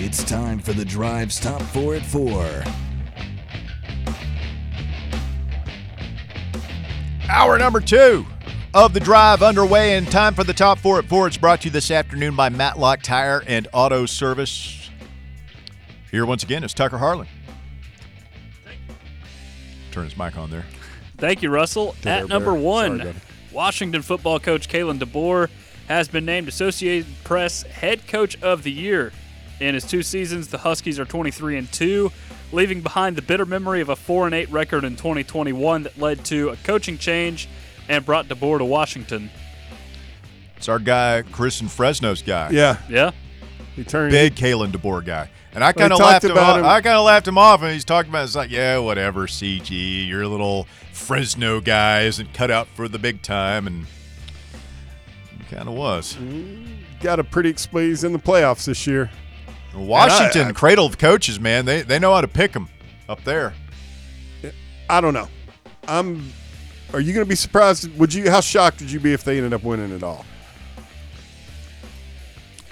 It's time for the Drive's Top 4 at 4. Hour number two of the drive underway, and time for the top four at four. It's brought to you this afternoon by Matlock Tire and Auto Service. Here once again is Tucker Harlan. Turn his mic on there. Thank you, Russell. there, At number Bear. one, Sorry. Washington football coach Kalen DeBoer has been named Associated Press Head Coach of the Year. In his two seasons, the Huskies are 23 and 2, leaving behind the bitter memory of a 4 and 8 record in 2021 that led to a coaching change and brought DeBoer to Washington. It's our guy, Chris and Fresno's guy. Yeah, Yeah, he turned. Big Kalen DeBoer guy. And I kind of laughed him about off. him- I kind of laughed him off, and he's talking about it's like, yeah, whatever, CG, your little Fresno guy isn't cut out for the big time, and kind of was. got a pretty he's in the playoffs this year. Washington, I- I- cradle of coaches, man. They they know how to pick them up there. I don't know. I'm. Are you going to be surprised? Would you? How shocked would you be if they ended up winning it all?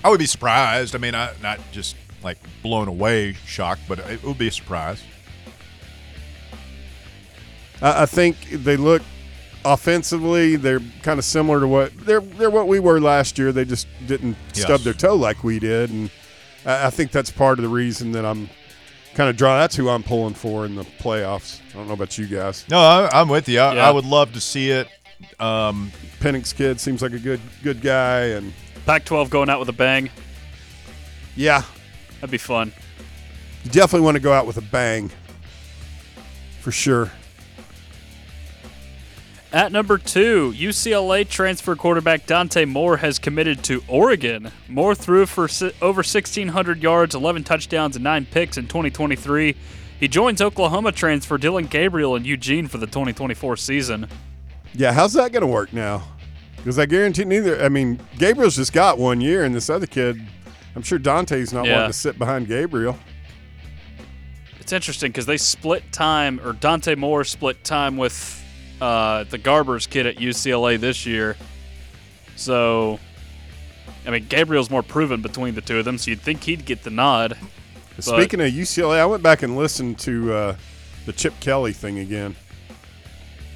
I would be surprised. I mean, I, not just like blown away, shocked, but it would be a surprise. I, I think they look offensively. They're kind of similar to what they're. They're what we were last year. They just didn't stub Yes. their toe like we did, and I, I think that's part of the reason that I'm kind of drawn. That's who I'm pulling for in the playoffs. I don't know about you guys. No, I, I'm with you. I, Yeah. I would love to see it. Um, Penix kid seems like a good good guy, and Pac 12 going out with a bang. yeah, That'd be fun. you definitely want to go out with a bang for sure. At number two, UCLA transfer quarterback Dante Moore has committed to Oregon. Moore threw for over 1,600 yards, 11 touchdowns, and 9 picks in 2023. He joins Oklahoma transfer Dillon Gabriel and Eugene for the 2024 season. Yeah, how's that going to work now? Because I guarantee neither. I mean, Gabriel's just got one year, and this other kid, I'm sure Dante's not Yeah. wanting to sit behind Gabriel. It's interesting because they split time, or Dante Moore split time with uh, the Garbers kid at UCLA this year. So, I mean, Gabriel's more proven between the two of them, so you'd think he'd get the nod. Speaking of UCLA, I went back and listened to uh, the Chip Kelly thing again.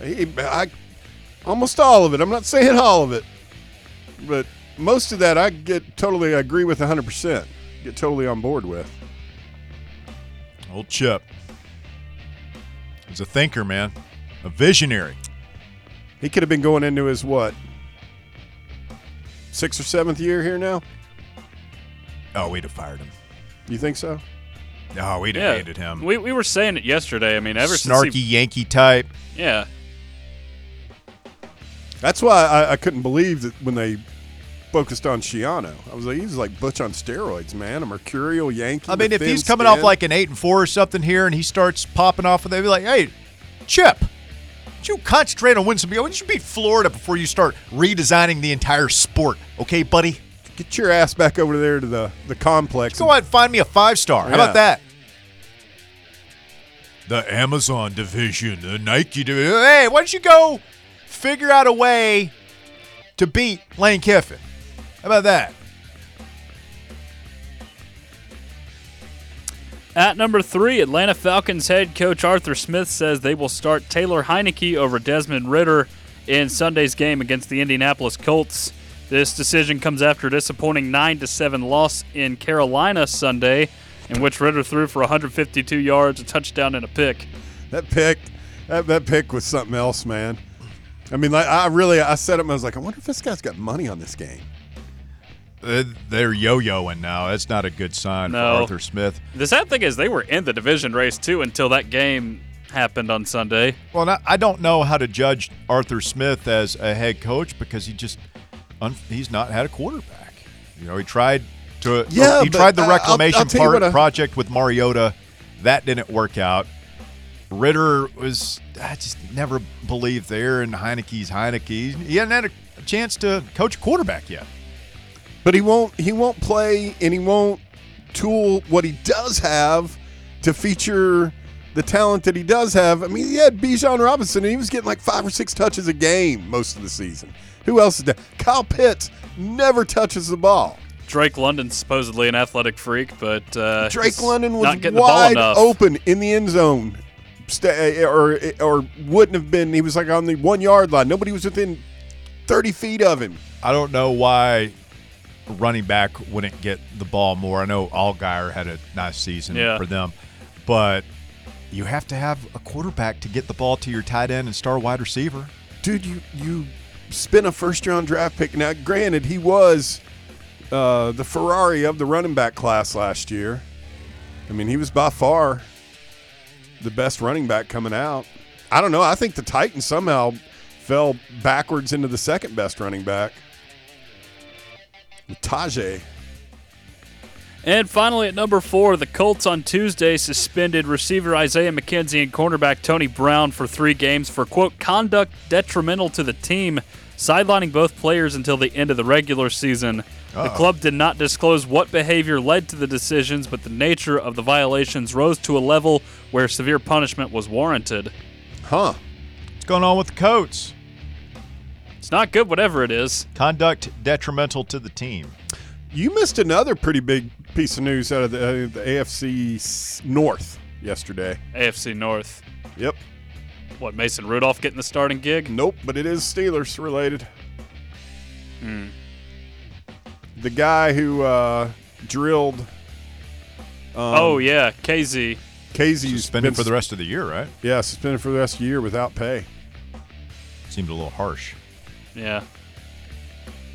He, I, almost all of it. I'm not saying all of it, but most of that I get totally agree with 100%. Get totally on board with. old Chip. He's a thinker, man. A visionary. He could have been going into his what? Sixth or seventh year here now? Oh, we'd have fired him. You think so? Oh, we'd have Yeah, hated him. We, we were saying it yesterday. I mean, ever Snarky since he, Yankee type. yeah, That's why I, I couldn't believe that when they focused on Schiano. I was like, he's like Butch on steroids, man. A mercurial Yankee. I mean, with if he's thin coming off skin. like an eight and four or something here, and he starts popping off, they'd be like, "Hey, Chip, don't you concentrate on winning some games? Why don't you beat Florida before you start redesigning the entire sport? Okay, buddy, get your ass back over there to the the complex. go out and find me a five star. How about that?" The Amazon division, the Nike division. Hey, why don't you go figure out a way to beat Lane Kiffin? How about that? At number three, Atlanta Falcons head coach Arthur Smith says they will start Taylor Heinicke over Desmond Ridder in Sunday's game against the Indianapolis Colts. This decision comes after a disappointing 9 7 loss in Carolina Sunday, in which Ridder threw for 152 yards, a touchdown, and a pick. that pick, that, that pick was something else, man. I mean, like I really, I said it. I was like, I wonder if this guy's got money on this game. Uh, They're yo-yoing now. That's not a good sign No. for Arthur Smith. The sad thing is, they were in the division race too until that game happened on Sunday. Well, I don't know how to judge Arthur Smith as a head coach because he just he's not had a quarterback. You know, he tried to Yeah, he tried the I- I'll- reclamation I'll part, I- project with Mariota. That didn't work out. Ridder was I just never believed there, and Heinicke's Heinicke. He hadn't had a, a chance to coach a quarterback yet. But he won't. He won't play, and he won't tool what he does have to feature the talent that he does have. I mean, he had Bijan Robinson, and he was getting like five or six touches a game most of the season. Who else is that? Kyle Pitts never touches the ball. Drake London's supposedly an athletic freak, but uh, Drake he's London was not getting the ball wide open in the end zone, Sta or or wouldn't have been. He was like on the one yard line. Nobody was within thirty feet of him. I don't know why running back wouldn't get the ball more. I know Allgeier had a nice season Yeah. for them, but you have to have a quarterback to get the ball to your tight end and star wide receiver. dude, you you spent a first round draft pick. Now, granted, he was uh, the Ferrari of the running back class last year. I mean, he was by far the best running back coming out. I don't know. I think the Titans somehow fell backwards into the second best running back. Tyjae. And finally, at number four, the Colts on Tuesday suspended receiver Isaiah McKenzie and cornerback Tony Brown for three games for, quote, conduct detrimental to the team, sidelining both players until the end of the regular season. The club did not disclose what behavior led to the decisions, but the nature of the violations rose to a level where severe punishment was warranted. Huh. What's going on with the Coats? It's not good, whatever it is. Conduct detrimental to the team. You missed another pretty big piece of news out of the, uh, the AFC North yesterday. AFC North. Yep. What, Mason Rudolph getting the starting gig? Nope, but it is Steelers related. Hmm. The guy who uh, drilled. Um, oh, yeah, Kazee. Kazee's Suspended been for the rest of the year, right? Yeah, suspended for the rest of the year without pay. Seemed a little harsh. Yeah.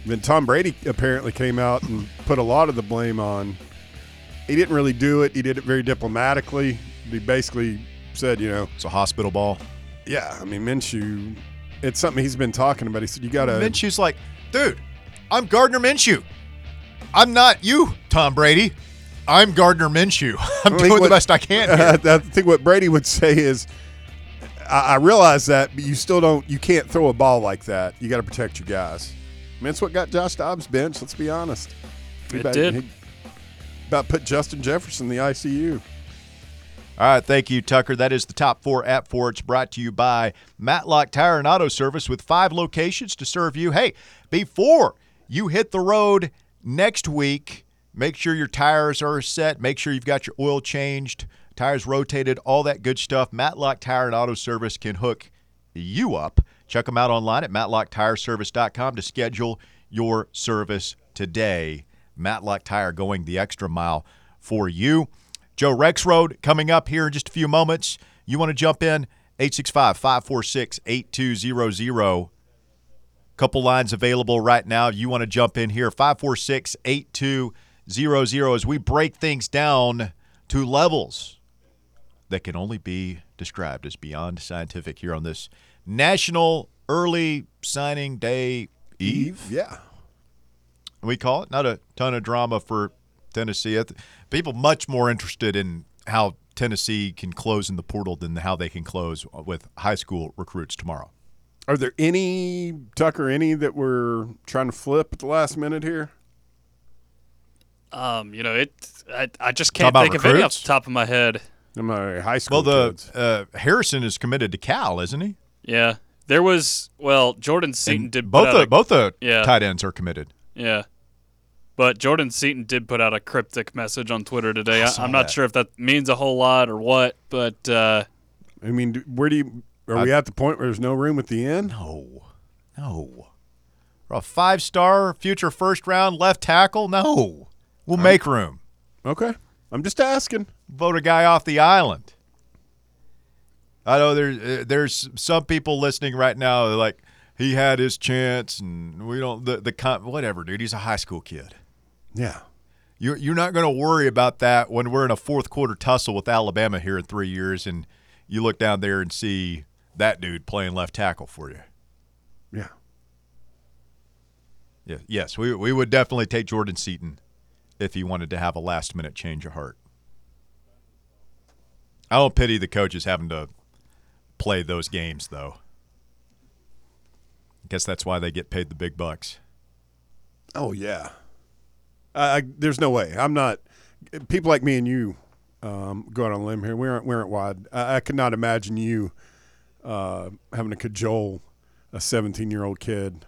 Then Tom Brady apparently came out and put a lot of the blame on. He didn't really do it. He did it very diplomatically. He basically said, you know, It's a hospital ball. yeah, I mean Minshew. It's something he's been talking about. He said you got to. Minshew's like, dude, I'm Gardner Minshew. I'm not you, Tom Brady. I'm Gardner Minshew. I'm I think doing the best I can. Here. I think what Brady would say is, I, I realize that, but you still don't. You can't throw a ball like that. You got to protect your guys. I mean, that's what got Josh Dobbs benched. Let's be honest. He It about, did. he about put Justin Jefferson in the ICU. All right, thank you, Tucker. That is the top four at four. It's brought to you by Matlock Tire and Auto Service with five locations to serve you. Hey, before you hit the road next week, make sure your tires are set. Make sure you've got your oil changed, tires rotated, all that good stuff. Matlock Tire and Auto Service can hook you up. Check them out online at matlocktireservice.com to schedule your service today. Matlock Tire going the extra mile for you. Joe Rexrode coming up here in just a few moments. You want to jump in? 865 546 8200. Couple lines available right now. You want to jump in here? 546 8200 as we break things down to levels that can only be described as beyond scientific here on this National Early Signing Day Eve Yeah. we call it. Not a ton of drama for Tennessee. People much more interested in how Tennessee can close in the portal than how they can close with high school recruits tomorrow. Are there any Tucker any that we're trying to flip at the last minute here? Um, you know, it. I, I just can't about think of any off the top of my head. Am I high school Well, the uh, Harrison is committed to Cal, isn't he? Yeah, there was. Well, Jordan Seaton And did put both out the a- both the Yeah. tight ends are committed. Yeah. But Jordan Seaton did put out a cryptic message on Twitter today. I, saw I'm not that. sure if that means a whole lot or what, but uh, I mean, where do you? Are we at the point where there's no room at the end? No, no. For a five star future first round left tackle? No, we'll make room. Okay, I'm just asking. vote a guy off the island. I know there's uh, there's some people listening right now they're like he had his chance and we don't the the con- whatever dude he's a high school kid. Yeah. You're you're not going to worry about that when we're in a fourth quarter tussle with Alabama here in 3 years and you look down there and see that dude playing left tackle for you. Yeah. Yeah, yes, we we would definitely take Jordan Seaton if he wanted to have a last minute change of heart. I don't pity the coaches having to play those games though. I guess that's why they get paid the big bucks. Oh yeah. I, I, there's no way. I'm not. People like me and you um, go out on a limb here. We aren't. We aren't wide. I, I could not imagine you uh, having to cajole a 17 year old kid.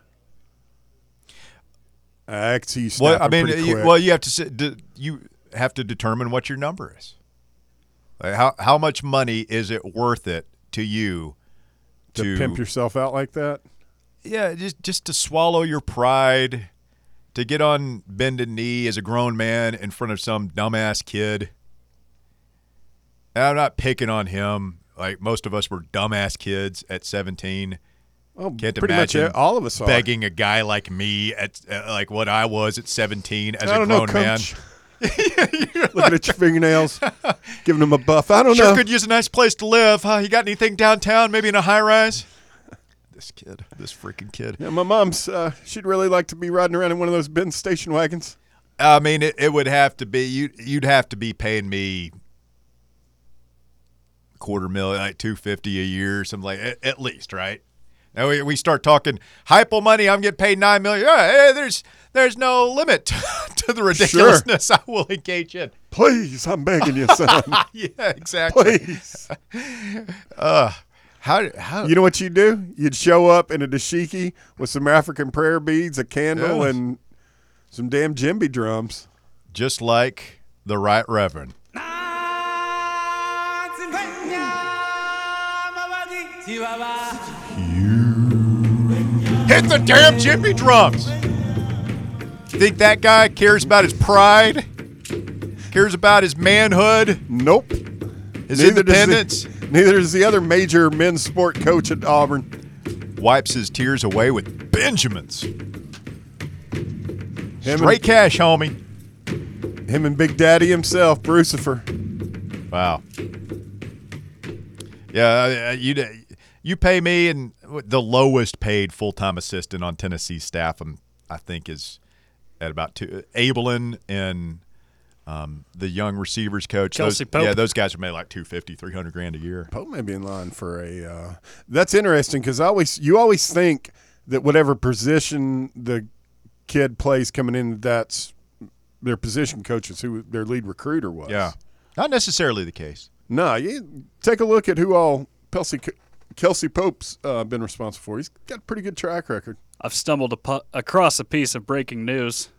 I see you Well, I mean, you, well, you have to you have to determine what your number is. Like how how much money is it worth it to you to, to, pimp yourself out like that. yeah just just to swallow your pride, to get on bended knee as a grown man in front of some dumbass kid. And I'm not picking on him. Like most of us were dumbass kids at 17. Oh, Can't pretty much imagine all of us are. begging a guy like me at uh, like what I was at 17 as I a don't know, grown man. coach. Looking at your fingernails, giving them a buff. I don't know. Sure know. could use a nice place to live. Huh? You got anything downtown? Maybe in a high rise? This kid, this freaking kid. Yeah, my mom's. Uh, she'd really like to be riding around in one of those Benz station wagons. I mean, it, it would have to be you. You'd have to be paying me quarter million, like two fifty a year, or something like at, at least, right? Now we, we start talking hypo money. I'm getting paid nine million. Yeah, hey, there's there's no limit to the ridiculousness I will engage in. Please, I'm begging you, son. yeah, exactly. Please. Uh, how how You know what you'd do? You'd show up in a dashiki with some African prayer beads, a candle, Yes. and some damn djembe drums. just like the right reverend. Hit the damn djembe drums. Think that guy cares about his pride? Cares about his manhood, Nope. his Neither does the- independence? Neither does the other major men's sport coach at Auburn. Wipes his tears away with Benjamins. Him Straight cash, homie. and, him and Big Daddy himself, Brucifer. Wow. Yeah, uh, you you pay me, and the lowest paid full time assistant on Tennessee staff, um, I think, is at about two. Abelin and um, the young receivers coach. Kelsey those, Pope. Yeah, those guys are made like 250, 300 grand a year. Pope may be in line for a. Uh, that's interesting because always you always think that whatever position the kid plays coming in, that's their position coach is who their lead recruiter was. Yeah, not necessarily the case. No, you take a look at who all Kelsey Kelsey Pope's uh, been responsible for. He's got a pretty good track record. I've stumbled apo- across a piece of breaking news.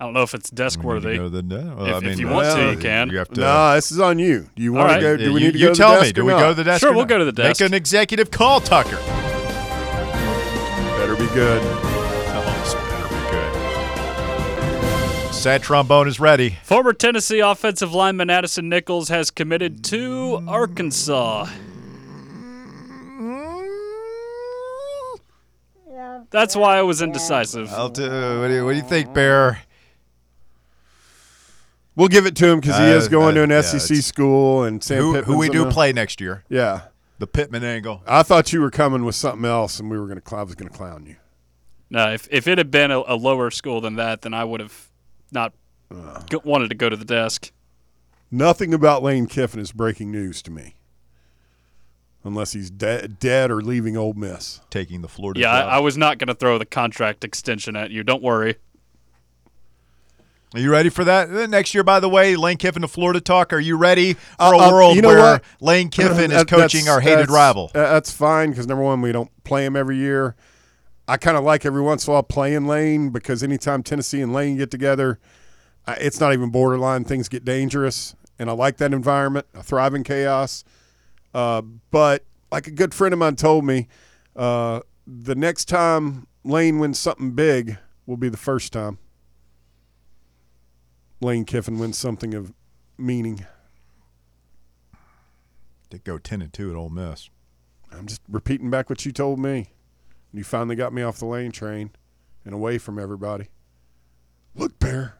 I don't know if it's desk We need to worthy. go to the- no, well, If- I if mean, you want to, you can. You have to. no, this is on you. Do you want All to go? Do Yeah, we you, need to you go to tell the me. desk Do we not? go to the desk? Sure, or we'll not? go to the desk. Make an executive call, Tucker. Better be good. This better be good. Sad trombone is ready. Former Tennessee offensive lineman Addison Nichols has committed to Arkansas. That's why I was indecisive. I'll do. What do you, what do you think, Bear? We'll give it to him because he Uh, is going uh, to an yeah, SEC it's- school and Sam Who, who Pittman's we in do the- play next year? Yeah, The Pittman angle. I thought you were coming with something else, and we were going to. I was going to clown you. No, if, if it had been a, a lower school than that, then I would have not go- wanted to go to the desk. Nothing about Lane Kiffin is breaking news to me, unless he's de- dead or leaving Ole Miss. Taking the Florida. Yeah, I. I was not going to throw the contract extension at you. Don't worry. Are you ready for that? Uh, Next year, by the way, Lane Kiffin to Florida talk. Are you ready for Uh, a uh, world you know where what? Lane Kiffin is coaching our hated that's- rival? uh, That's fine because number one, we don't play him every year. I kind of like every once in a while playing Lane because anytime Tennessee and Lane get together, uh, it's not even borderline. Things get dangerous, and I like that environment. I thrive in chaos. Uh, but like a good friend of mine told me, uh, the next time Lane wins something big will be the first time Lane Kiffin wins something of meaning. Did go ten and two at Ole Miss. I'm just repeating back what you told me. You finally got me off the lane train and away from everybody. Look, Bear.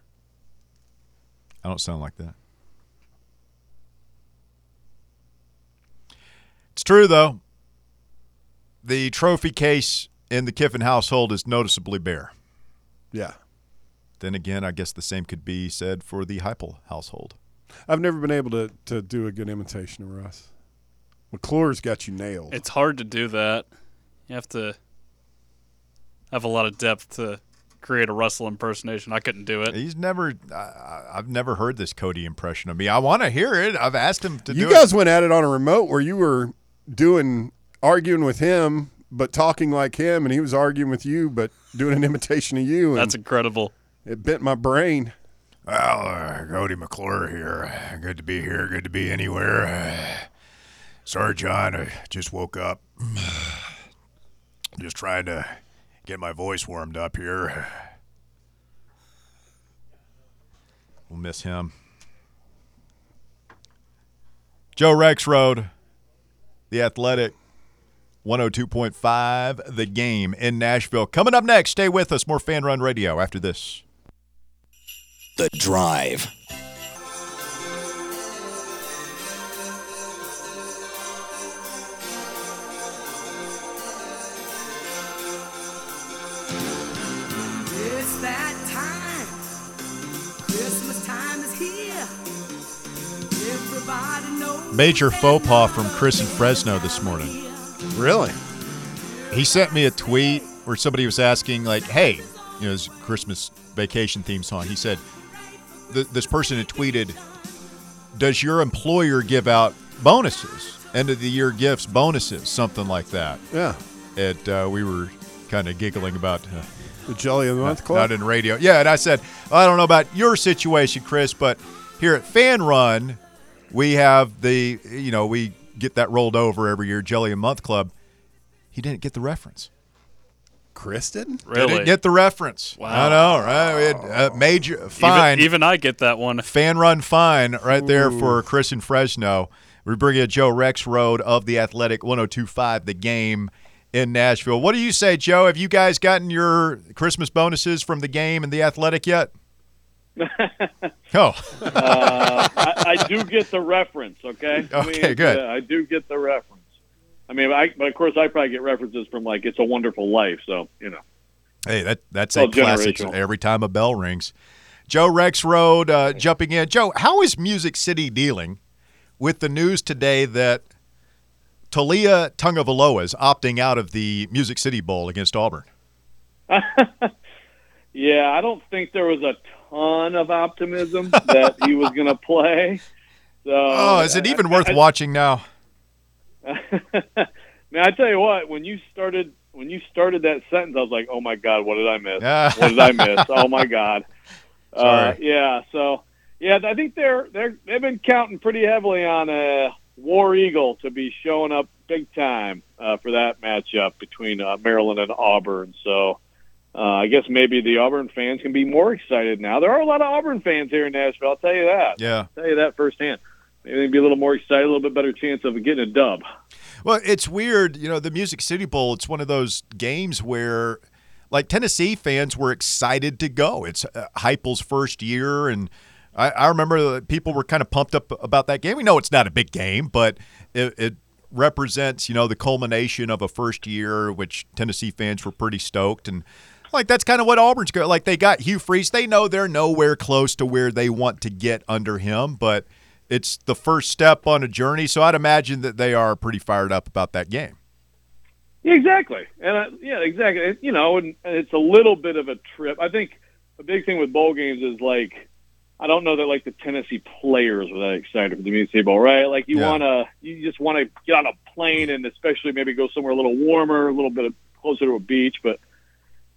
I don't sound like that. It's true though. The trophy case in the Kiffin household is noticeably bare. Yeah. Then again, I guess the same could be said for the Heupel household. I've never been able to, to do a good imitation of Russ. McClure's got you nailed. It's hard to do that. You have to have a lot of depth to create a Russell impersonation. I couldn't do it. He's never. I- I, I've never heard this Cody impression of me. I want to hear it. I've asked him to you do guys it. went at it on a remote where you were doing arguing with him but talking like him, and he was arguing with you, but doing an imitation of you. And That's incredible. it bent my brain. Well, uh, Cody McClure here. Good to be here. Good to be anywhere. Sorry, John. I just woke up. Just trying to get my voice warmed up here. We'll miss him. Joe Rexrode, the Athletic. 102.5, the game in Nashville. Coming up next, stay with us. More Fanrun Radio after this. The Drive. Major faux pas from Chris in Fresno this morning. Really? He sent me a tweet where somebody was asking, like, hey, you know, his Christmas vacation theme song. He said, th- this person had tweeted, does your employer give out bonuses? End of the year gifts, bonuses, something like that. Yeah. And uh, we were kind of giggling about uh, The Jelly of the Month not Club. in radio. Yeah, and I said, I don't know about your situation, Chris, but here at Fanrun, we have the, you know, we get that rolled over every year, Jelly a Month Club. He didn't get the reference. Chris didn't? Really? Didn't get the reference. Wow. I know, right? We had uh, a major fine, Even, even I get that one. fan run fine right there for Chris in Fresno. We bring you Joe Rexrode of the Athletic 1025, the game in Nashville. What do you say, Joe? Have you guys gotten your Christmas bonuses from the game and the Athletic yet? Oh, Uh, I, I do get the reference. Okay. I Okay, good. uh, I do get the reference. I mean, I, but of course, I probably get references from like "It's a Wonderful Life." So you know, hey, that that's a classic. Every time a bell rings, Joe Rexrode uh, jumping in. Joe, how is Music City dealing with the news today that Taulia Tagovailoa is opting out of the Music City Bowl against Auburn? yeah, I don't think there was a ton of optimism that he was going to play. So, Oh, is it even I- worth I- watching now? Man, I tell you what, when you started when you started that sentence, I was like, "Oh my God, what did I miss? What did I miss? Oh my God." Uh, yeah. So yeah, I think they're they're they've been counting pretty heavily on a War Eagle to be showing up big time uh, for that matchup between uh, Maryland and Auburn. So. Uh, I guess maybe the Auburn fans can be more excited now. There are a lot of Auburn fans here in Nashville. I'll tell you that. Yeah. I'll tell you that firsthand. Maybe they'd be a little more excited, a little bit better chance of getting a dub. Well, it's weird. You know, the Music City Bowl, it's one of those games where, like, Tennessee fans were excited to go. It's uh, Heupel's first year, and I, I remember that people were kind of pumped up about that game. We know it's not a big game, but it, it represents, you know, the culmination of a first year, which Tennessee fans were pretty stoked. And, like, that's kind of what Auburn's go. Like, they got Hugh Freeze. They know they're nowhere close to where they want to get under him, but it's the first step on a journey. So I'd imagine that they are pretty fired up about that game. Yeah, exactly. And uh, yeah, exactly. It- you know, and, and it's a little bit of a trip. I think the big thing with bowl games is like, I don't know that like the Tennessee players were that excited for the Music Bowl, right? Like you Yeah. want to, you just want to get on a plane and especially maybe go somewhere a little warmer, a little bit closer to a beach. But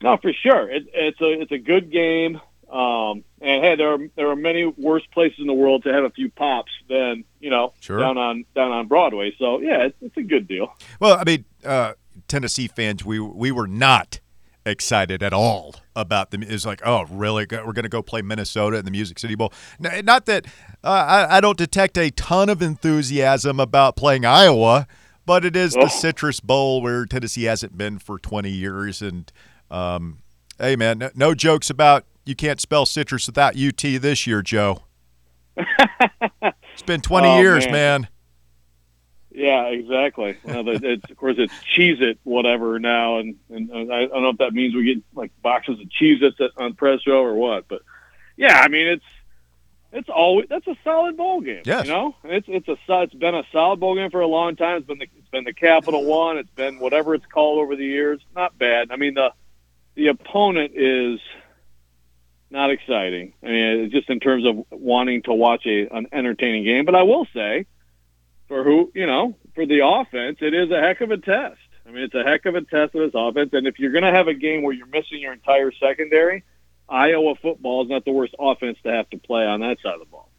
no, for sure, it, it's a it's a good game. Um, and hey, there are there are many worse places in the world to have a few pops than you know Sure. down on down on Broadway. So yeah, it's, it's a good deal. Well, I mean, uh, Tennessee fans, we we were not excited at all about them. It's like, oh, really? We're going to go play Minnesota in the Music City Bowl. Not that uh, I, I don't detect a ton of enthusiasm about playing Iowa, but it is the Oh. Citrus Bowl where Tennessee hasn't been for 20 years. And um, hey, man, no, no jokes about you can't spell citrus without UT this year, Joe. it's been 20 Oh, years, man. man. Yeah, exactly. Well, of course, it's Cheez-It, whatever now, and, and uh, I don't know if that means we get like boxes of Cheez-Its on press show or what, but yeah, I mean it's it's always that's a solid bowl game. Yes. you know, it's it's a it's been a solid bowl game for a long time. It's been the, it's been the Capital One. It's been whatever it's called over the years. Not bad. I mean the the opponent is not exciting. I mean, just in terms of wanting to watch a an entertaining game. But I will say, for who you know, for the offense, it is a heck of a test. I mean, it's a heck of a test of his offense. And if you're going to have a game where you're missing your entire secondary, Iowa football is not the worst offense to have to play on that side of the ball.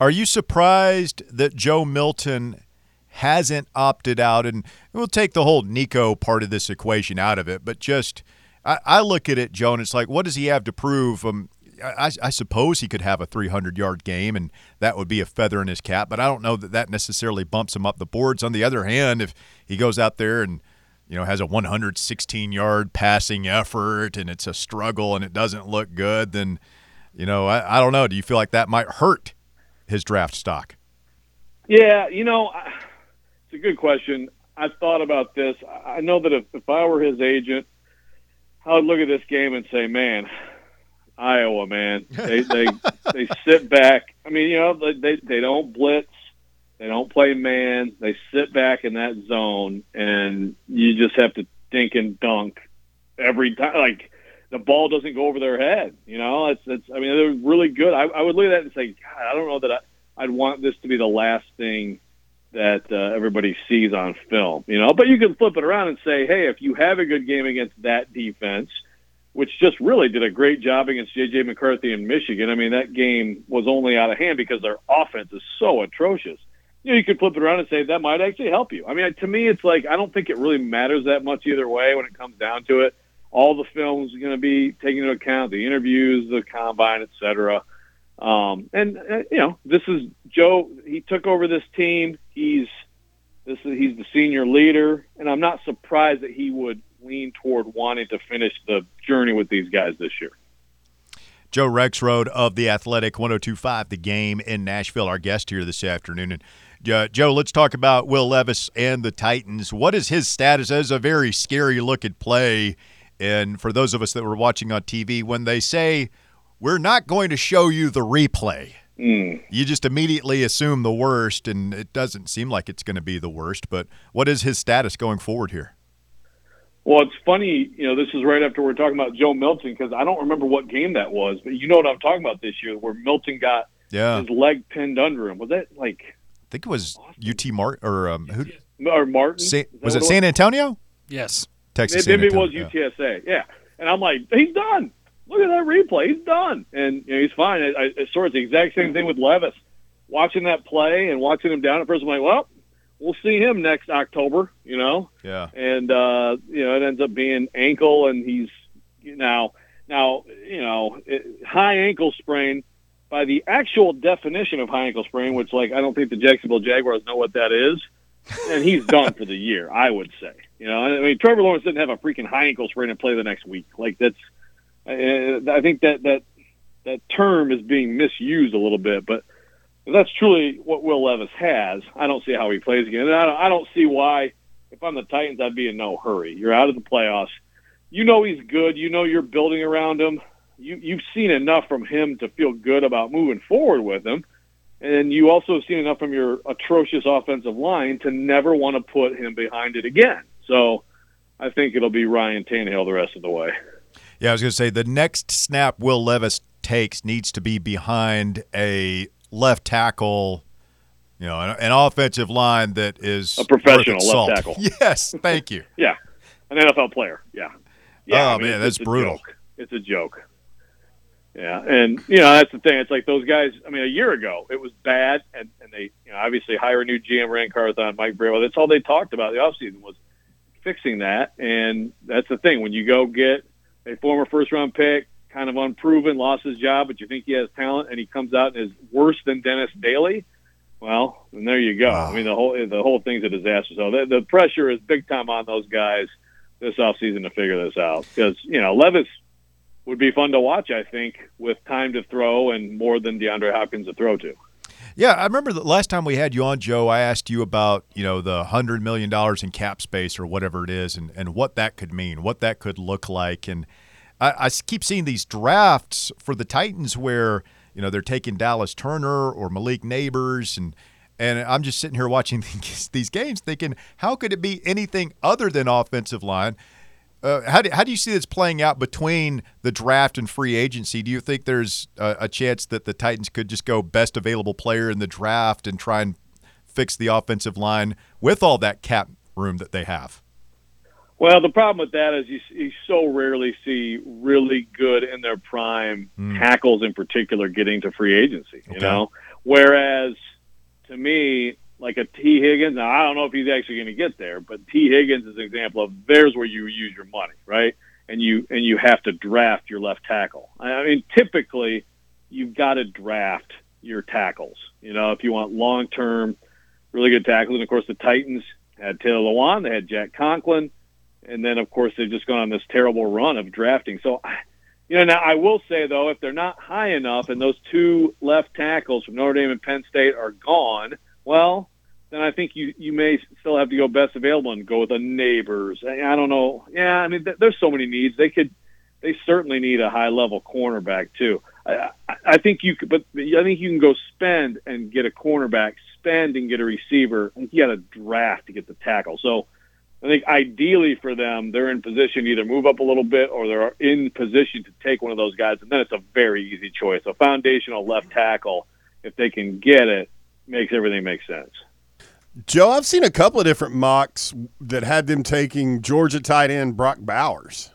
Are you surprised that Joe Milton hasn't opted out? And we'll take the whole Nico part of this equation out of it, but just I, I look at it, Joe, and it's like, what does he have to prove? Um, I, I suppose he could have a 300 yard game, and that would be a feather in his cap. But I don't know that that necessarily bumps him up the boards. On the other hand, if he goes out there and you know has a 116 yard passing effort and it's a struggle and it doesn't look good, then you know I, I don't know. Do you feel like that might hurt his draft stock? Yeah, you know, it's a good question. I've thought about this. I know that if, if I were his agent, I would look at this game and say, "Man, Iowa, man, they they they sit back. I mean, you know, they they, they don't blitz, they don't play man. They sit back in that zone, and you just have to dink and dunk every time. Like the ball doesn't go over their head. You know, it's it's. I mean, they're really good. I, I would look at that and say, God, I don't know that I, I'd want this to be the last thing that uh, everybody sees on film. You know, but you can flip it around and say, hey, if you have a good game against that defense which just really did a great job against J.J. McCarthy in Michigan. I mean, that game was only out of hand because their offense is so atrocious. You know, you could flip it around and say that might actually help you. I mean, to me, it's like I don't think it really matters that much either way when it comes down to it. All the film's are going to be taken into account, the interviews, the combine, et cetera. Um, and uh, you know, this is Joe. He took over this team. He's this is he's the senior leader, and I'm not surprised that he would lean toward wanting to finish the journey with these guys this year. Joe Rexrode of the Athletic 1025, the game in Nashville, our guest here this afternoon. And uh, Joe, let's talk about Will Levis and the Titans. What is his status as a very scary look at play? And for those of us that were watching on TV, when they say, we're not going to show you the replay, Mm. you just immediately assume the worst, and it doesn't seem like it's going to be the worst. But what is his status going forward here? Well, it's funny, you know, this is right after we're talking about Joe Milton because I don't remember what game that was, but you know what I'm talking about this year where Milton got Yeah, his leg pinned under him. Was that like I think it was UT Mart or um, who? or Martin? Sa- was it what San Antonio? Yes. Texas. Maybe San it was Antonio, yeah. UTSA. Yeah. And I'm like, he's done. Look at that replay. He's done. And you know, he's fine. I, I, it's sort of the exact same thing with Levis. Watching that play and watching him down at first, I'm like, well, we'll see him next October, you know? Yeah. and uh, you know it ends up being ankle, and he's you know now you know it, high ankle sprain by the actual definition of high ankle sprain, which like I don't think the Jacksonville Jaguars know what that is, and he's done for the year. I would say, you know, I mean Trevor Lawrence didn't have a freaking high ankle sprain and play the next week. Like that's, Uh, I think that that that term is being misused a little bit, but. That's truly what Will Levis has, I don't see how he plays again. And I don't, I don't see why if I'm the Titans, I'd be in no hurry. You're out of the playoffs. You know he's good. You know you're building around him. You, you've seen enough from him to feel good about moving forward with him. And you also have seen enough from your atrocious offensive line to never want to put him behind it again. So I think it'll be Ryan Tannehill the rest of the way. Yeah, I was going to say the next snap Will Levis takes needs to be behind a left tackle, you know, an, an offensive line that is A professional left salt. tackle. Yes, thank you. Yeah, an NFL player. Yeah. Yeah. Oh, I mean, man, that's brutal. joke. It's a joke. Yeah, and you know that's the thing. It's like those guys. I mean, a year ago it was bad, and, and they you know obviously hire a new GM, Ran Carthon, Mike Vrabel. That's all they talked about the offseason was fixing that. And that's the thing when you go get a former first round pick, kind of unproven, lost his job, but you think he has talent, and he comes out and is worse than Dennis Daley. Well, and there you go. I mean, the whole the whole thing's a disaster. So the, the pressure is big time on those guys this offseason to figure this out because you know Levis would be fun to watch. I think with time to throw and more than DeAndre Hopkins to throw to. Yeah, I remember the last time we had you on, Joe. I asked you about you know the hundred million dollars in cap space or whatever it is, and and what that could mean, what that could look like, and I keep seeing these drafts for the Titans where you know they're taking Dallas Turner or Malik Nabers, and and I'm just sitting here watching these games, thinking, how could it be anything other than offensive line? Uh, how, do, how do you see this playing out between the draft and free agency? Do you think there's a, a chance that the Titans could just go best available player in the draft and try and fix the offensive line with all that cap room that they have? Well, the problem with that is you, you so rarely see really good in their prime tackles, in particular, getting to free agency. You Okay. know, whereas to me, like a Tee Higgins, now I don't know if he's actually going to get there, but Tee Higgins is an example of there's where you use your money, right? And you and you have to draft your left tackle. I I mean, typically you've got to draft your tackles. You know, if you want long term, really good tackles, and of course the Titans had Taylor Lewan, they had Jack Conklin and then of course they've just gone on this terrible run of drafting. So, you know, now I will say though, if they're not high enough and those two left tackles from Notre Dame and Penn State are gone, well, then I think you you may still have to go best available and go with a Nabers. I, don't know. Yeah, I mean, th- there's so many needs. They could, they certainly need a high level cornerback too. I, I, I think you could, but I think you can go spend and get a cornerback, spend and get a receiver. and you got to draft to get the tackle. So. I think ideally for them, they're in position to either move up a little bit or they're in position to take one of those guys, and then it's a very easy choice. A foundational left tackle, if they can get it, makes everything make sense. Joe, I've seen a couple of different mocks that had them taking Georgia tight end Brock Bowers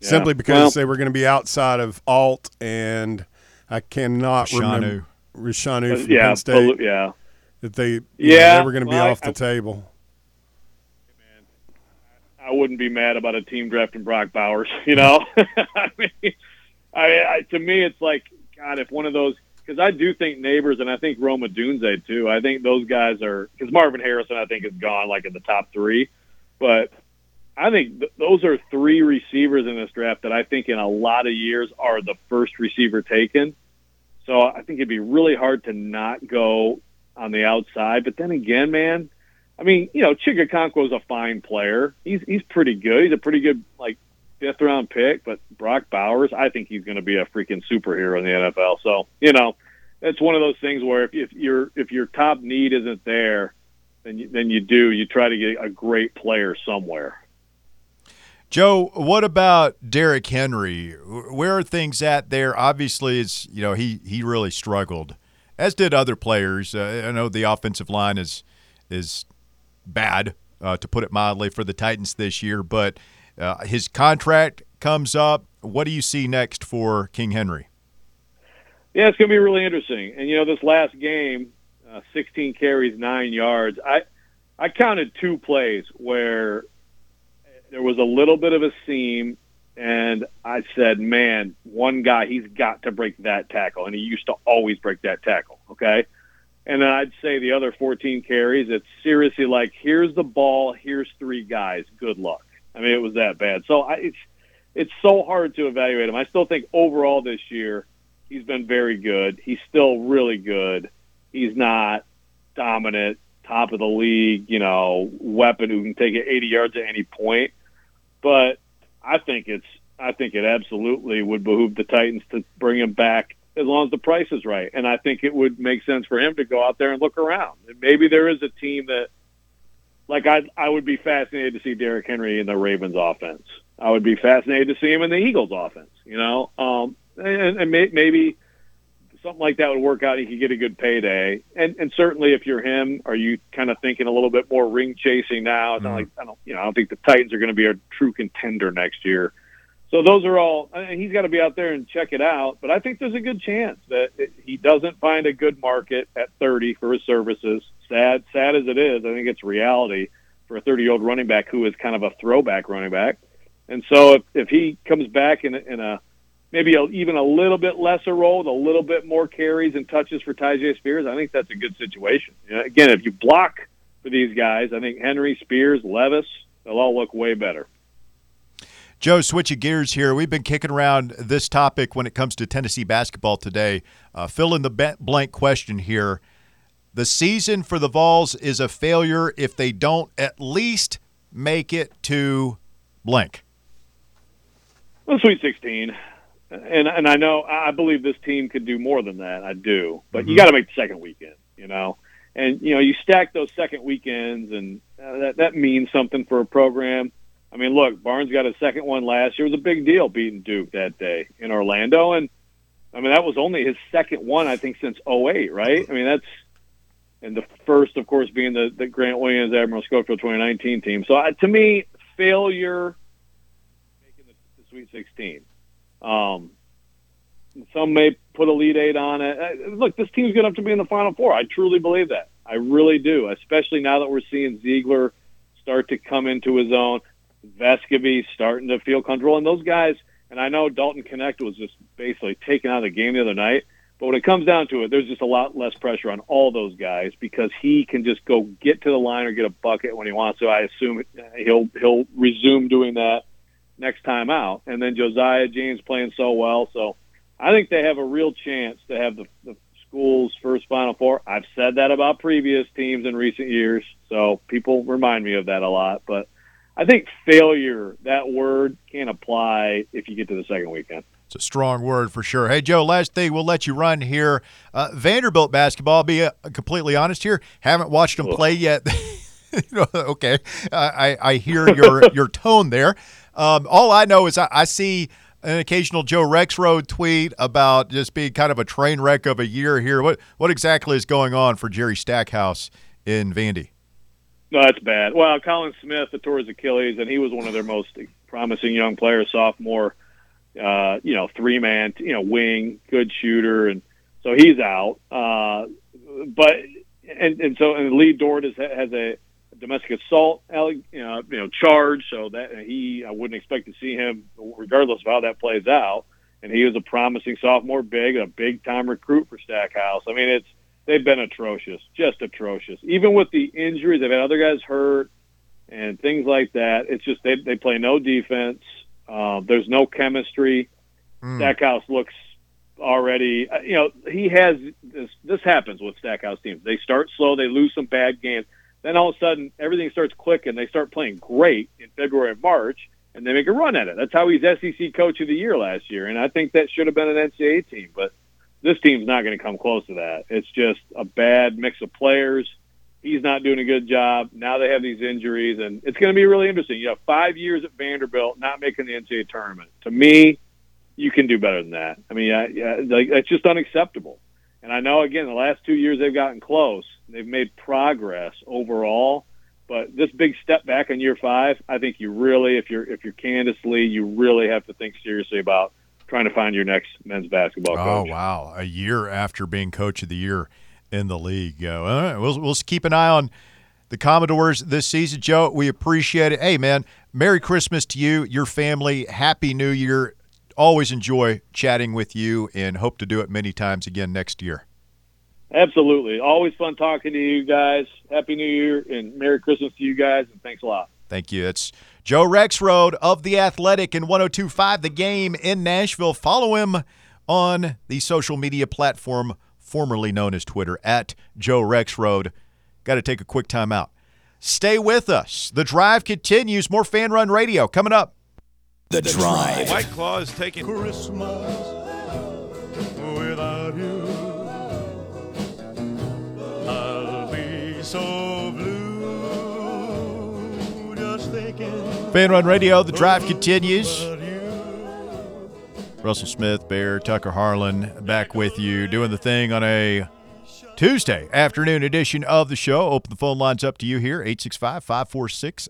Yeah. simply because Well- they were going to be outside of Alt and I cannot Fashanu. remember Fashanu from yeah, Penn State. Yeah. That they you know, Yeah, they were going to be well, I- off the I- table. I wouldn't be mad about a team drafting Brock Bowers. You know, I mean, I, I to me it's like God, if one of those because I do think Nabers and I think Rome Odunze too. I think those guys are because Marvin Harrison I think is gone like in the top three, but I think th- those are three receivers in this draft that I think in a lot of years are the first receiver taken. So I think it'd be really hard to not go on the outside. But then again, man, I mean, you know, Chig Okonkwo is a fine player. He's he's pretty good. He's a pretty good like fifth round pick. But Brock Bowers, I think he's going to be a freaking superhero in the NFL. So you know, it's one of those things where if, if your if your top need isn't there, then you, then you do you try to get a great player somewhere. Joe, what about Derrick Henry? Where are things at there? Obviously, it's you know he he really struggled, as did other players. Uh, I know the offensive line is is bad, uh, to put it mildly, for the Titans this year. But uh, his contract comes up. What do you see next for King Henry? Yeah, it's going to be really interesting. And you know, this last game, uh, 16 carries, nine yards. I I counted two plays where there was a little bit of a seam, and I said, "Man, one guy, he's got to break that tackle," and he used to always break that tackle. Okay. And then I'd say the other 14 carries, it's seriously like, here's the ball, here's three guys, good luck. I mean, it was that bad. So I, it's it's so hard to evaluate him. I still think overall this year he's been very good. He's still really good. He's not dominant, top of the league, you know, weapon who can take it 80 yards at any point. But I think it's I think it absolutely would behoove the Titans to bring him back as long as the price is right. And I think it would make sense for him to go out there and look around. And maybe there is a team that like I I would be fascinated to see Derrick Henry in the Ravens offense. I would be fascinated to see him in the Eagles offense, you know. Um and, and may, maybe something like that would work out. He could get a good payday, and and certainly if you're him, are you kind of thinking a little bit more ring chasing now? It's not like I don't, you know, I don't think the Titans are going to be a true contender next year. So those are all. Mean, he's got to be out there and check it out. But I think there's a good chance that it, he doesn't find a good market at 30 for his services. Sad, sad as it is, I think it's reality for a 30 year old running back who is kind of a throwback running back. And so if if he comes back in a, in a maybe a, even a little bit lesser role with a little bit more carries and touches for Tyjae Spears, I think that's a good situation. You know, again, if you block for these guys, I think Henry, Spears, Levis, they'll all look way better. Joe, switching gears here. We've been kicking around this topic when it comes to Tennessee basketball today. Uh, fill in the blank question here. The season for the Vols is a failure if they don't at least make it to blank. Well, Sweet 16. And and I know I believe this team could do more than that. I do, but you got to make the second weekend, you know. And you know, you stack those second weekends, and uh, that that means something for a program. I mean, look, Barnes got a second one last year. It was a big deal beating Duke that day in Orlando, and I mean that was only his second one, I think, since 08, right? I mean that's and the first, of course, being the the Grant Williams Admiral Schofield 2019 team. So uh, to me, failure making the, the Sweet 16. Um, some may put a Elite Eight on it. Uh, look, this team's going to have to be in the Final Four. I truly believe that. I really do, especially now that we're seeing Zeigler start to come into his own. Vescovi starting to feel comfortable, and those guys. And I know Dalton Knecht was just basically taken out of the game the other night. But when it comes down to it, there's just a lot less pressure on all those guys because he can just go get to the line or get a bucket when he wants to. I assume he'll he'll resume doing that next time out. And then Josiah James playing so well, so I think they have a real chance to have the, the school's first Final Four. I've said that about previous teams in recent years, so people remind me of that a lot. But I think failure, that word, can't apply if you get to the second weekend. It's a strong word for sure. Hey, Joe, last thing we'll let you run here. Uh, Vanderbilt basketball, I'll be uh, completely honest here, haven't watched them play yet. okay, I, I hear your, your tone there. Um, all I know is I, I see an occasional Joe Rexrode tweet about just being kind of a train wreck of a year here. What what exactly is going on for Jerry Stackhouse in Vandy? No, that's bad. Well, Colin Smith tore his Achilles, and he was one of their most promising young players, sophomore. Uh, you know, three man, you know, wing, good shooter, and so he's out. Uh, but and and so and Lee Dort is, has a domestic assault, you know, you know, charge. So that he, I wouldn't expect to see him, regardless of how that plays out. And he was a promising sophomore big, a big time recruit for Stackhouse. I mean, it's they've been atrocious, just atrocious. Even with the injuries, they've had other guys hurt and things like that. It's just they they play no defense. Uh, there's no chemistry. Mm. Stackhouse looks already. Uh, you know, he has this. This happens with Stackhouse teams. They start slow. They lose some bad games then all of a sudden, everything starts clicking. They start playing great in February and March, and they make a run at it. That's how he's SEC Coach of the Year last year, and I think that should have been an NCAA team. But this team's not going to come close to that. It's just a bad mix of players. He's not doing a good job. Now they have these injuries, and it's going to be really interesting. You have five years at Vanderbilt not making the NCAA tournament. To me, you can do better than that. I mean, like, it's just unacceptable. And I know, again, the last two years they've gotten close. They've made progress overall. But this big step back in year five, I think you really, if you're if you're Candice Lee, you really have to think seriously about trying to find your next men's basketball oh, coach. Oh wow, a year after being coach of the year in the league. Uh, all right, we'll we'll keep an eye on the Commodores this season, Joe. We appreciate it. Hey man, Merry Christmas to you, your family. Happy New Year always enjoy chatting with you and hope to do it many times again next year. Absolutely. Always fun talking to you guys. Happy New Year and Merry Christmas to you guys, and thanks a lot. Thank you. It's Joe Rexrode of The Athletic in 1025 The Game in Nashville. Follow him on the social media platform formerly known as Twitter at Joe Rexrode. Got to take a quick time out. Stay with us. The drive continues. More Fanrun Radio coming up. The, the Drive. White Claw is taking Christmas without you. I'll be so Fanrun Radio, The Drive continues. Russell Smith, Bear, Tucker Harlan back with you doing the thing on a Tuesday afternoon edition of the show. Open the phone lines up to you here 865 546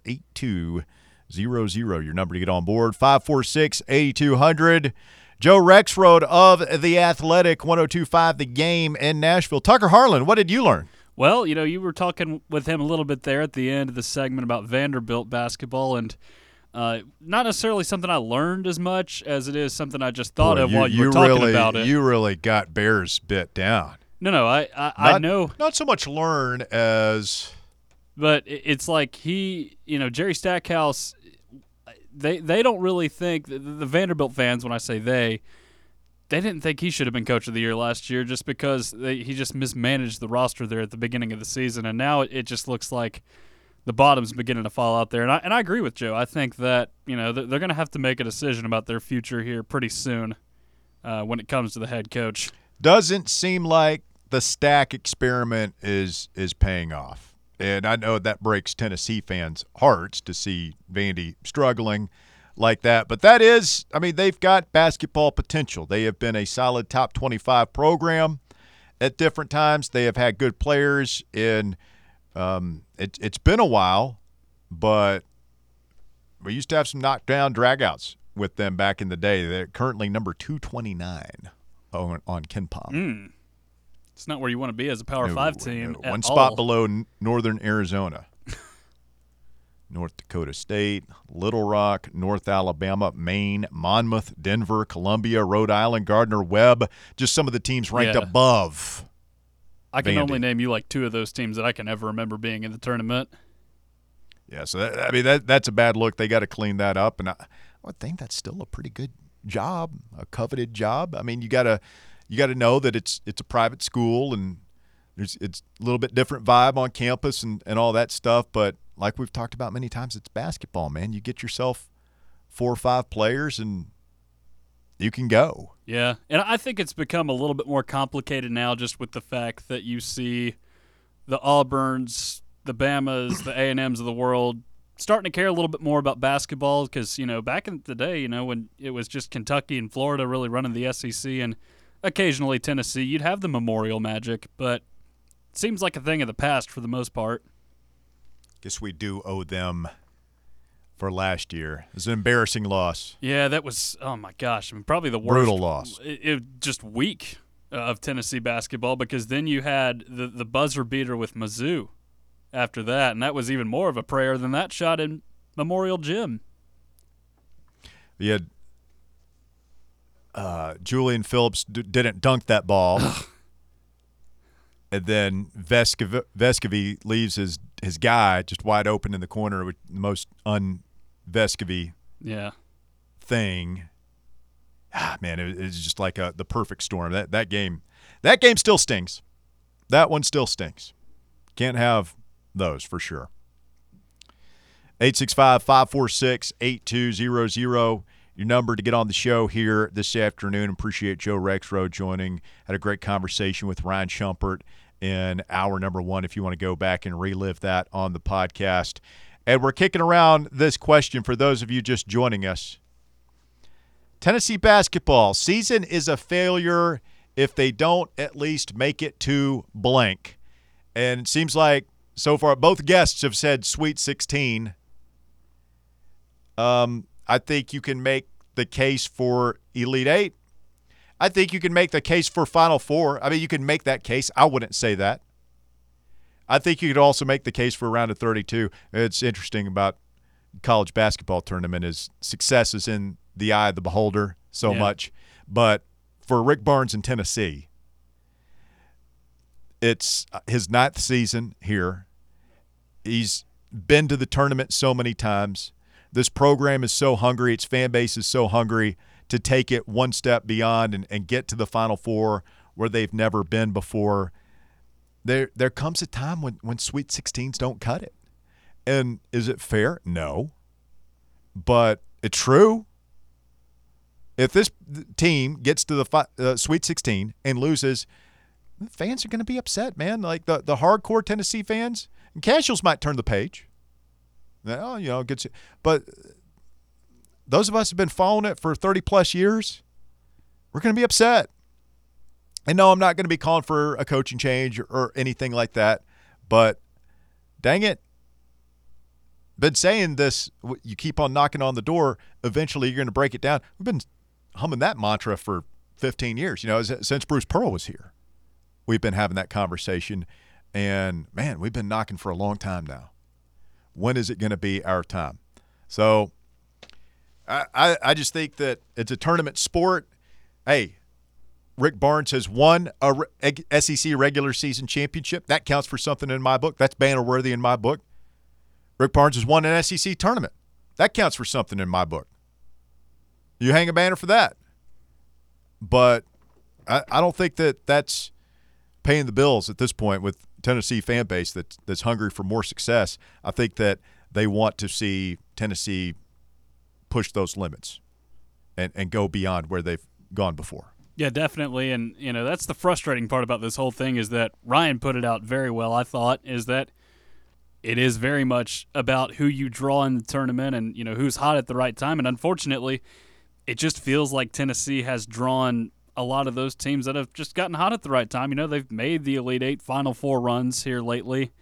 Zero zero, your number to get on board. 546 8200. Joe Rexrode of The Athletic, 1025 The Game in Nashville. Tucker Harlan, what did you learn? Well, you know, you were talking with him a little bit there at the end of the segment about Vanderbilt basketball, and uh, not necessarily something I learned as much as it is something I just thought Boy, of you, while you, you were talking really, about it. You really got Bears bit down. No, no, I, I, not, I know. Not so much learn as. But it's like he, you know, Jerry Stackhouse they they don't really think the, the Vanderbilt fans when I say they they didn't think he should have been coach of the year last year just because they, he just mismanaged the roster there at the beginning of the season and now it, it just looks like the bottom's beginning to fall out there and I and I agree with Joe. I think that, you know, they're, they're going to have to make a decision about their future here pretty soon uh, when it comes to the head coach. Doesn't seem like the stack experiment is is paying off. And I know that breaks Tennessee fans' hearts to see Vandy struggling like that. But that is, I mean, they've got basketball potential. They have been a solid top 25 program at different times. They have had good players in. Um, it, it's been a while, but we used to have some knockdown dragouts with them back in the day. They're currently number 229 on, on Ken Palm. It's not where you want to be as a Power No, Five team. no. One spot all. below Northern Arizona. North Dakota State, Little Rock, North Alabama, Maine, Monmouth, Denver, Columbia, Rhode Island, Gardner Webb. Just some of the teams ranked Yeah. above. I can Vandy. only name you like two of those teams that I can ever remember being in the tournament. Yeah, so that, I mean that that's a bad look. They got to clean that up, and I, I would think that's still a pretty good job, a coveted job. I mean, you gotta you got to know that it's it's a private school and there's it's a little bit different vibe on campus and and all that stuff. But like we've talked about many times, it's basketball, man. You get yourself four or five players and you can go. Yeah, and I think it's become a little bit more complicated now, just with the fact that you see the Auburns, the Bamas, the A and M's of the world starting to care a little bit more about basketball because you know back in the day, you know when it was just Kentucky and Florida really running the SEC and occasionally Tennessee, you'd have the Memorial Magic, but seems like a thing of the past for the most part. Guess we do owe them for last year. It was an embarrassing loss. Yeah, that was oh my gosh, I mean, probably the worst Brutal loss. It, it just week uh, of Tennessee basketball because then you had the the buzzer beater with Mizzou after that, and that was even more of a prayer than that shot in Memorial Gym. You had uh, Julian Phillips d- didn't dunk that ball, and then Vescov- Vescovi leaves his his guy just wide open in the corner, with the most un Vescovi Yeah, thing. Ah, man, it, it's just like a, the perfect storm. That that game, that game still stings. That one still stinks. Can't have those for sure. 865 546 8200. Your number to get on the show here this afternoon. Appreciate Joe Rexrode joining. Had a great conversation with Ryan Schumpert in hour number one if you want to go back and relive that on the podcast. And we're kicking around this question for those of you just joining us. Tennessee basketball season is a failure if they don't at least make it to blank. And it seems like so far both guests have said Sweet 16. Um, I think you can make the case for Elite Eight. I think you can make the case for Final Four. I mean, you can make that case. I wouldn't say that. I think you could also make the case for a round of 32. It's interesting about college basketball tournament is success is in the eye of the beholder so Yeah. much. But for Rick Barnes in Tennessee, it's uh, his ninth season here. He's been to the tournament so many times. This program is so hungry, its fan base is so hungry to take it one step beyond and, and get to the Final Four where they've never been before. There there comes a time when, when Sweet 16s don't cut it. And is it fair? No. But it's true. If this team gets to the fi- uh, Sweet 16 and loses, fans are going to be upset, man. Like the, the hardcore Tennessee fans and casuals might turn the page. Oh, you know, gets you. but those of us who've been following it for 30 plus years, we're going to be upset. And no, I'm not going to be calling for a coaching change or, or anything like that. But dang it, been saying this. You keep on knocking on the door. Eventually, you're going to break it down. We've been humming that mantra for 15 years. You know, since Bruce Pearl was here, we've been having that conversation. And man, we've been knocking for a long time now. When is it going to be our time? So I, I, just think that it's a tournament sport. Hey, Rick Barnes has won a SEC regular season championship. That counts for something in my book. That's banner worthy in my book. Rick Barnes has won an SEC tournament. That counts for something in my book. You hang a banner for that. But I, I don't think that that's paying the bills at this point with Tennessee fan base that's that's hungry for more success. I think that they want to see Tennessee push those limits and, and go beyond where they've gone before. Yeah, definitely. And, you know, that's the frustrating part about this whole thing is that Ryan put it out very well, I thought, is that it is very much about who you draw in the tournament and, you know, who's hot at the right time. And unfortunately, it just feels like Tennessee has drawn a lot of those teams that have just gotten hot at the right time. You know, they've made the Elite Eight Final Four runs here lately.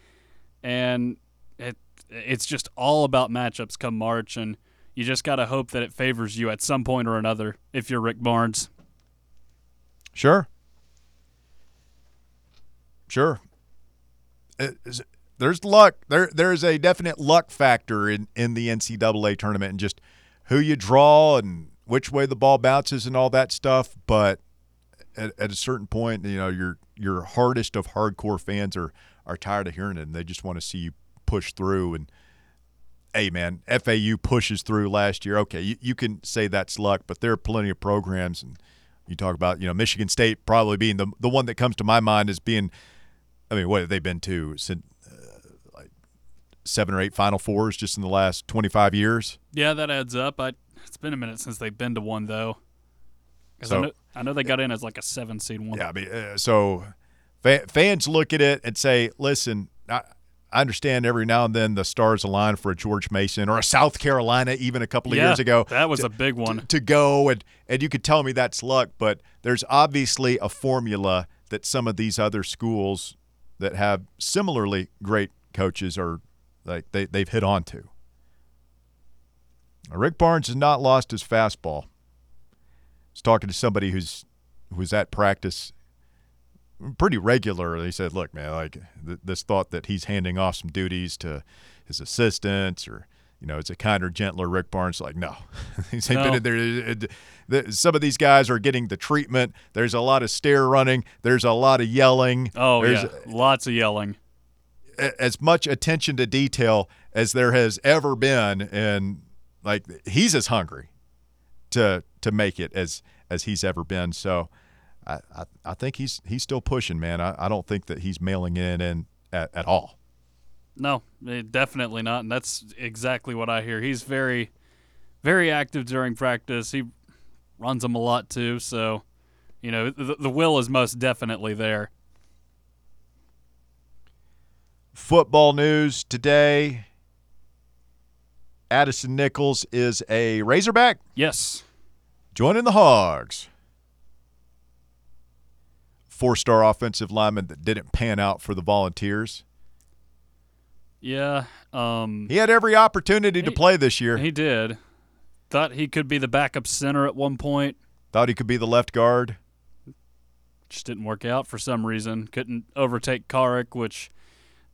And it, it's just all about matchups come March, and you just got to hope that it favors you at some point or another if you're Rick Barnes. Sure. Sure. It- is- there's luck. There there's a definite luck factor in, in the NCAA tournament and just who you draw and which way the ball bounces and all that stuff. But at, at a certain point, you know, your your hardest of hardcore fans are are tired of hearing it and they just want to see you push through and hey man, FAU pushes through last year. Okay, you, you can say that's luck, but there are plenty of programs and you talk about, you know, Michigan State probably being the the one that comes to my mind as being I mean, what have they been to since uh, seven or eight Final Fours just in the last 25 years? Yeah, that adds up. I it's been a minute since they've been to one though. So- I, know, I know they got in as like a seven seed one. Yeah, I mean, uh, so fa- fans look at it and say, listen, I, I understand every now and then the stars align for a George Mason or a South Carolina even a couple of Yeah, years ago. that was to- a big one. to, to go and and you could tell me that's luck, but there's obviously a formula that some of these other schools that have similarly great coaches are like they they've hit on to. Rick Barnes has not lost his fastball. Talking to somebody who's who's at practice pretty regularly. He said, "Look, man, like th- this thought that he's handing off some duties to his assistants, or you know, it's a kinder, gentler Rick Barnes." Like, no, he's ain't been in there. it- it- the- Some of these guys are getting the treatment. There's a lot of stair running. There's a lot of yelling. Oh There's yeah, lots of yelling. a- as much attention to detail as there has ever been, and like he's as hungry to to make it as as he's ever been. So I I, I think he's he's still pushing, man. I, I don't think that he's mailing in at, at all. No, eh, definitely not. And that's exactly what I hear. He's very, very active during practice. He runs them a lot too. So, you know, the, the will is most definitely there. Football news today. Addison Nichols is a Razorback Yes. Joining the Hogs. Four-star offensive lineman that didn't pan out for the Volunteers. Yeah. Um, He had every opportunity to play this year. he did. Thought he could be the backup center at one point. Thought he could be the left guard. Just didn't work out for some reason. Couldn't overtake Karic, which,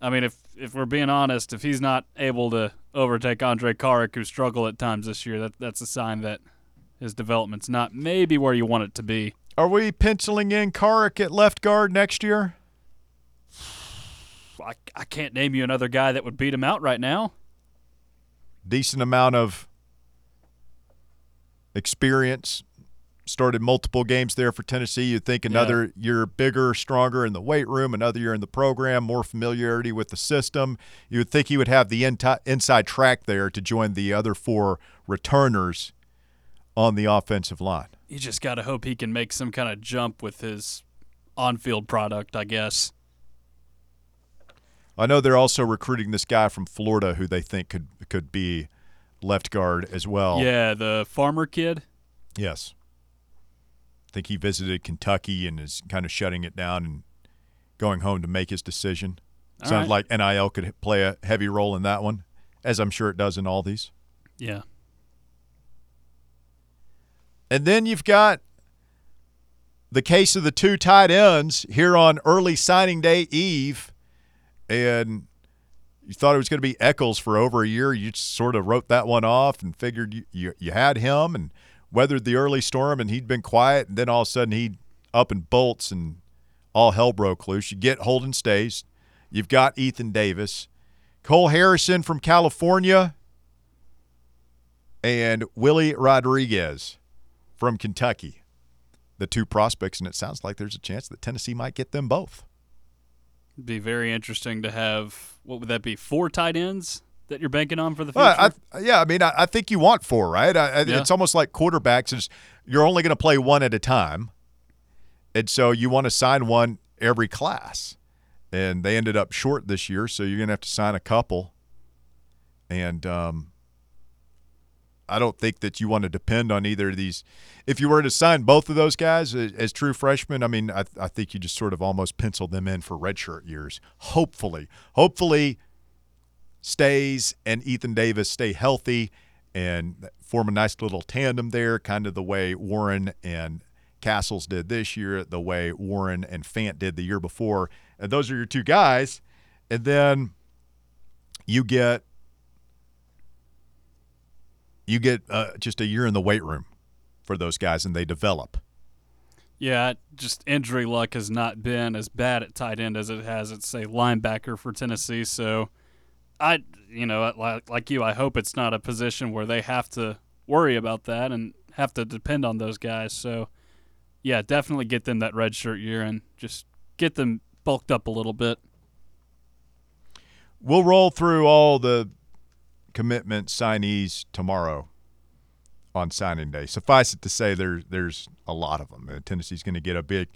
I mean, if if we're being honest, if he's not able to overtake Andre Karic, who struggled at times this year, that that's a sign that his development's not maybe where you want it to be. Are we penciling in Karic at left guard next year? I, I can't name you another guy that would beat him out right now. Decent amount of experience. Started multiple games there for Tennessee. You'd think another year bigger, stronger in the weight room, another year in the program, more familiarity with the system. You would think he would have the inside track there to join the other four returners on the offensive line. You just got to hope he can make some kind of jump with his on-field product, I guess. I know they're also recruiting this guy from Florida who they think could could be left guard as well. Yeah, the farmer kid. Yes. I think he visited Kentucky and is kind of shutting it down and going home to make his decision. All Sounds right. like NIL could play a heavy role in that one, as I'm sure it does in all these. Yeah. And then you've got the case of the two tight ends here on early signing day eve. And you thought it was going to be Eccles for over a year. You sort of wrote that one off and figured you, you, you had him and weathered the early storm, and he'd been quiet. And then all of a sudden, he up and bolts, and all hell broke loose. You get Holden Staes. You've got Ethan Davis. Cole Harrison from California and Willie Rodriguez from Kentucky. The two prospects, and it sounds like there's a chance that Tennessee might get them both. It'd be very interesting to have what would that be? Four tight ends that you're banking on for the future. Well, I, yeah, I mean, I, I think you want four, right? I, I, Yeah. It's almost like quarterbacks is you're only going to play one at a time, and so you want to sign one every class. And they ended up short this year, so you're going to have to sign a couple. And um, I don't think that you want to depend on either of these. If you were to sign both of those guys as, as true freshmen, I mean, I, I think you just sort of almost pencil them in for redshirt years. Hopefully, hopefully, Staes and Ethan Davis stay healthy and form a nice little tandem there, kind of the way Warren and Castles did this year, the way Warren and Fant did the year before. And those are your two guys. And then you get you get uh, just a year in the weight room for those guys and they develop. Yeah, just injury luck has not been as bad at tight end as it has at say linebacker for Tennessee. So, I, you know, like, like you, I hope it's not a position where they have to worry about that and have to depend on those guys. So, yeah, definitely get them that red shirt year and just get them bulked up a little bit. We'll roll through all the commitment signees tomorrow on signing day. Suffice it to say, there's there's a lot of them. Uh, Tennessee's going to get a big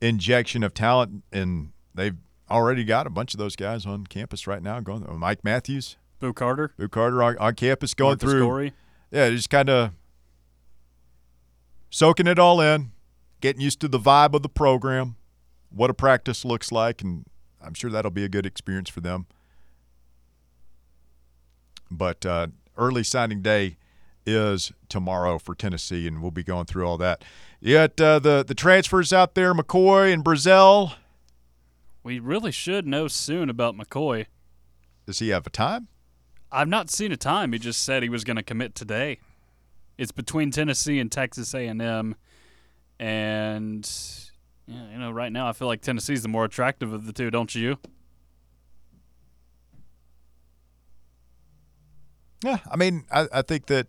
injection of talent, and they've already got a bunch of those guys on campus right now. Going uh, Mike Matthews, Boo Carter, Boo Carter on, on campus, going Marcus through. Gorey. Yeah, just kind of soaking it all in, getting used to the vibe of the program, what a practice looks like, and I'm sure that'll be a good experience for them. But uh, early signing day is tomorrow for Tennessee, and we'll be going through all that. Yet uh, the the transfers out there, McCoy and Brazil. We really should know soon about McCoy. Does he have a time? I've not seen a time. He just said he was going to commit today. It's between Tennessee and Texas A&M, and you know, right now I feel like Tennessee's the more attractive of the two, don't you? Yeah, I mean, I, I think that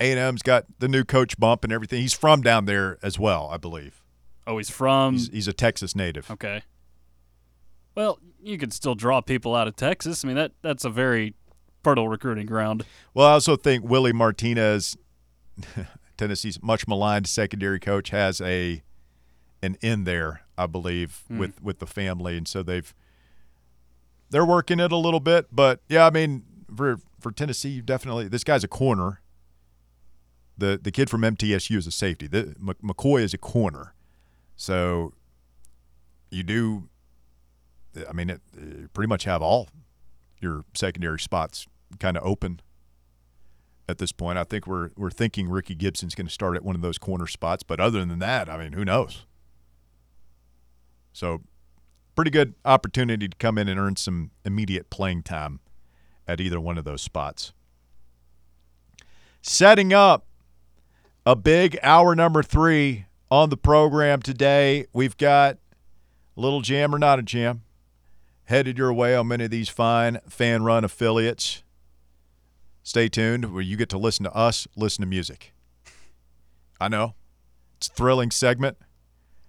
A and M's got the new coach bump and everything. He's from down there as well, I believe. Oh, he's from. He's, he's a Texas native. okay. Well, you could still draw people out of Texas. I mean, that that's a very fertile recruiting ground. Well, I also think Willie Martinez, Tennessee's much maligned secondary coach, has a an in there, I believe, hmm. with with the family, and so they've they're working it a little bit. But yeah, I mean, for for Tennessee, you definitely this guy's a corner. The the kid from MTSU is a safety. The, McCoy is a corner, so you do. I mean, it, you pretty much have all your secondary spots kind of open at this point. I think we're we're thinking Ricky Gibson's going to start at one of those corner spots, but other than that, I mean, who knows? So, pretty good opportunity to come in and earn some immediate playing time at either one of those spots. Setting up a big hour number 3 on the program today, we've got a little jam or not a jam headed your way on many of these fine Fanrun affiliates. Stay tuned where you get to listen to us listen to music. I know. It's a thrilling segment.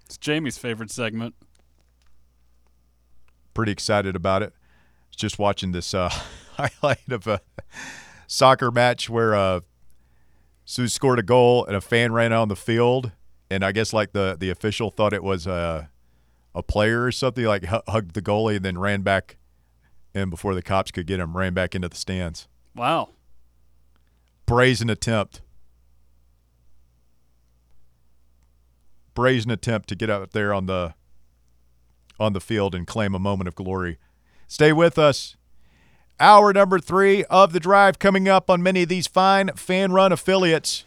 It's Jamie's favorite segment. Pretty excited about it. Just watching this uh, highlight of a soccer match where uh, Sue scored a goal and a fan ran out on the field, and I guess like the the official thought it was a a player or something, like hu- hugged the goalie and then ran back in before the cops could get him, ran back into the stands. Wow. brazen attempt. Brazen attempt to get out there on the on the field and claim a moment of glory. Stay with us. Hour number three of the drive coming up on many of these fine Fanrun affiliates.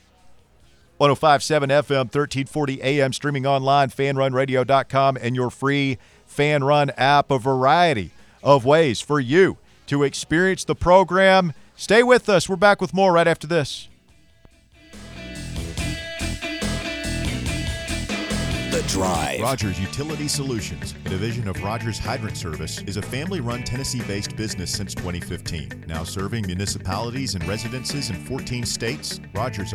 1057 FM, 1340 AM, streaming online, fanrunradio.com, and your free Fanrun app. A variety of ways for you to experience the program. Stay with us. We're back with more right after this. The Drive. Rogers Utility Solutions, a division of Rogers Hydrant Service, is a family run Tennessee based business since 2015. Now serving municipalities and residences in 14 states, Rogers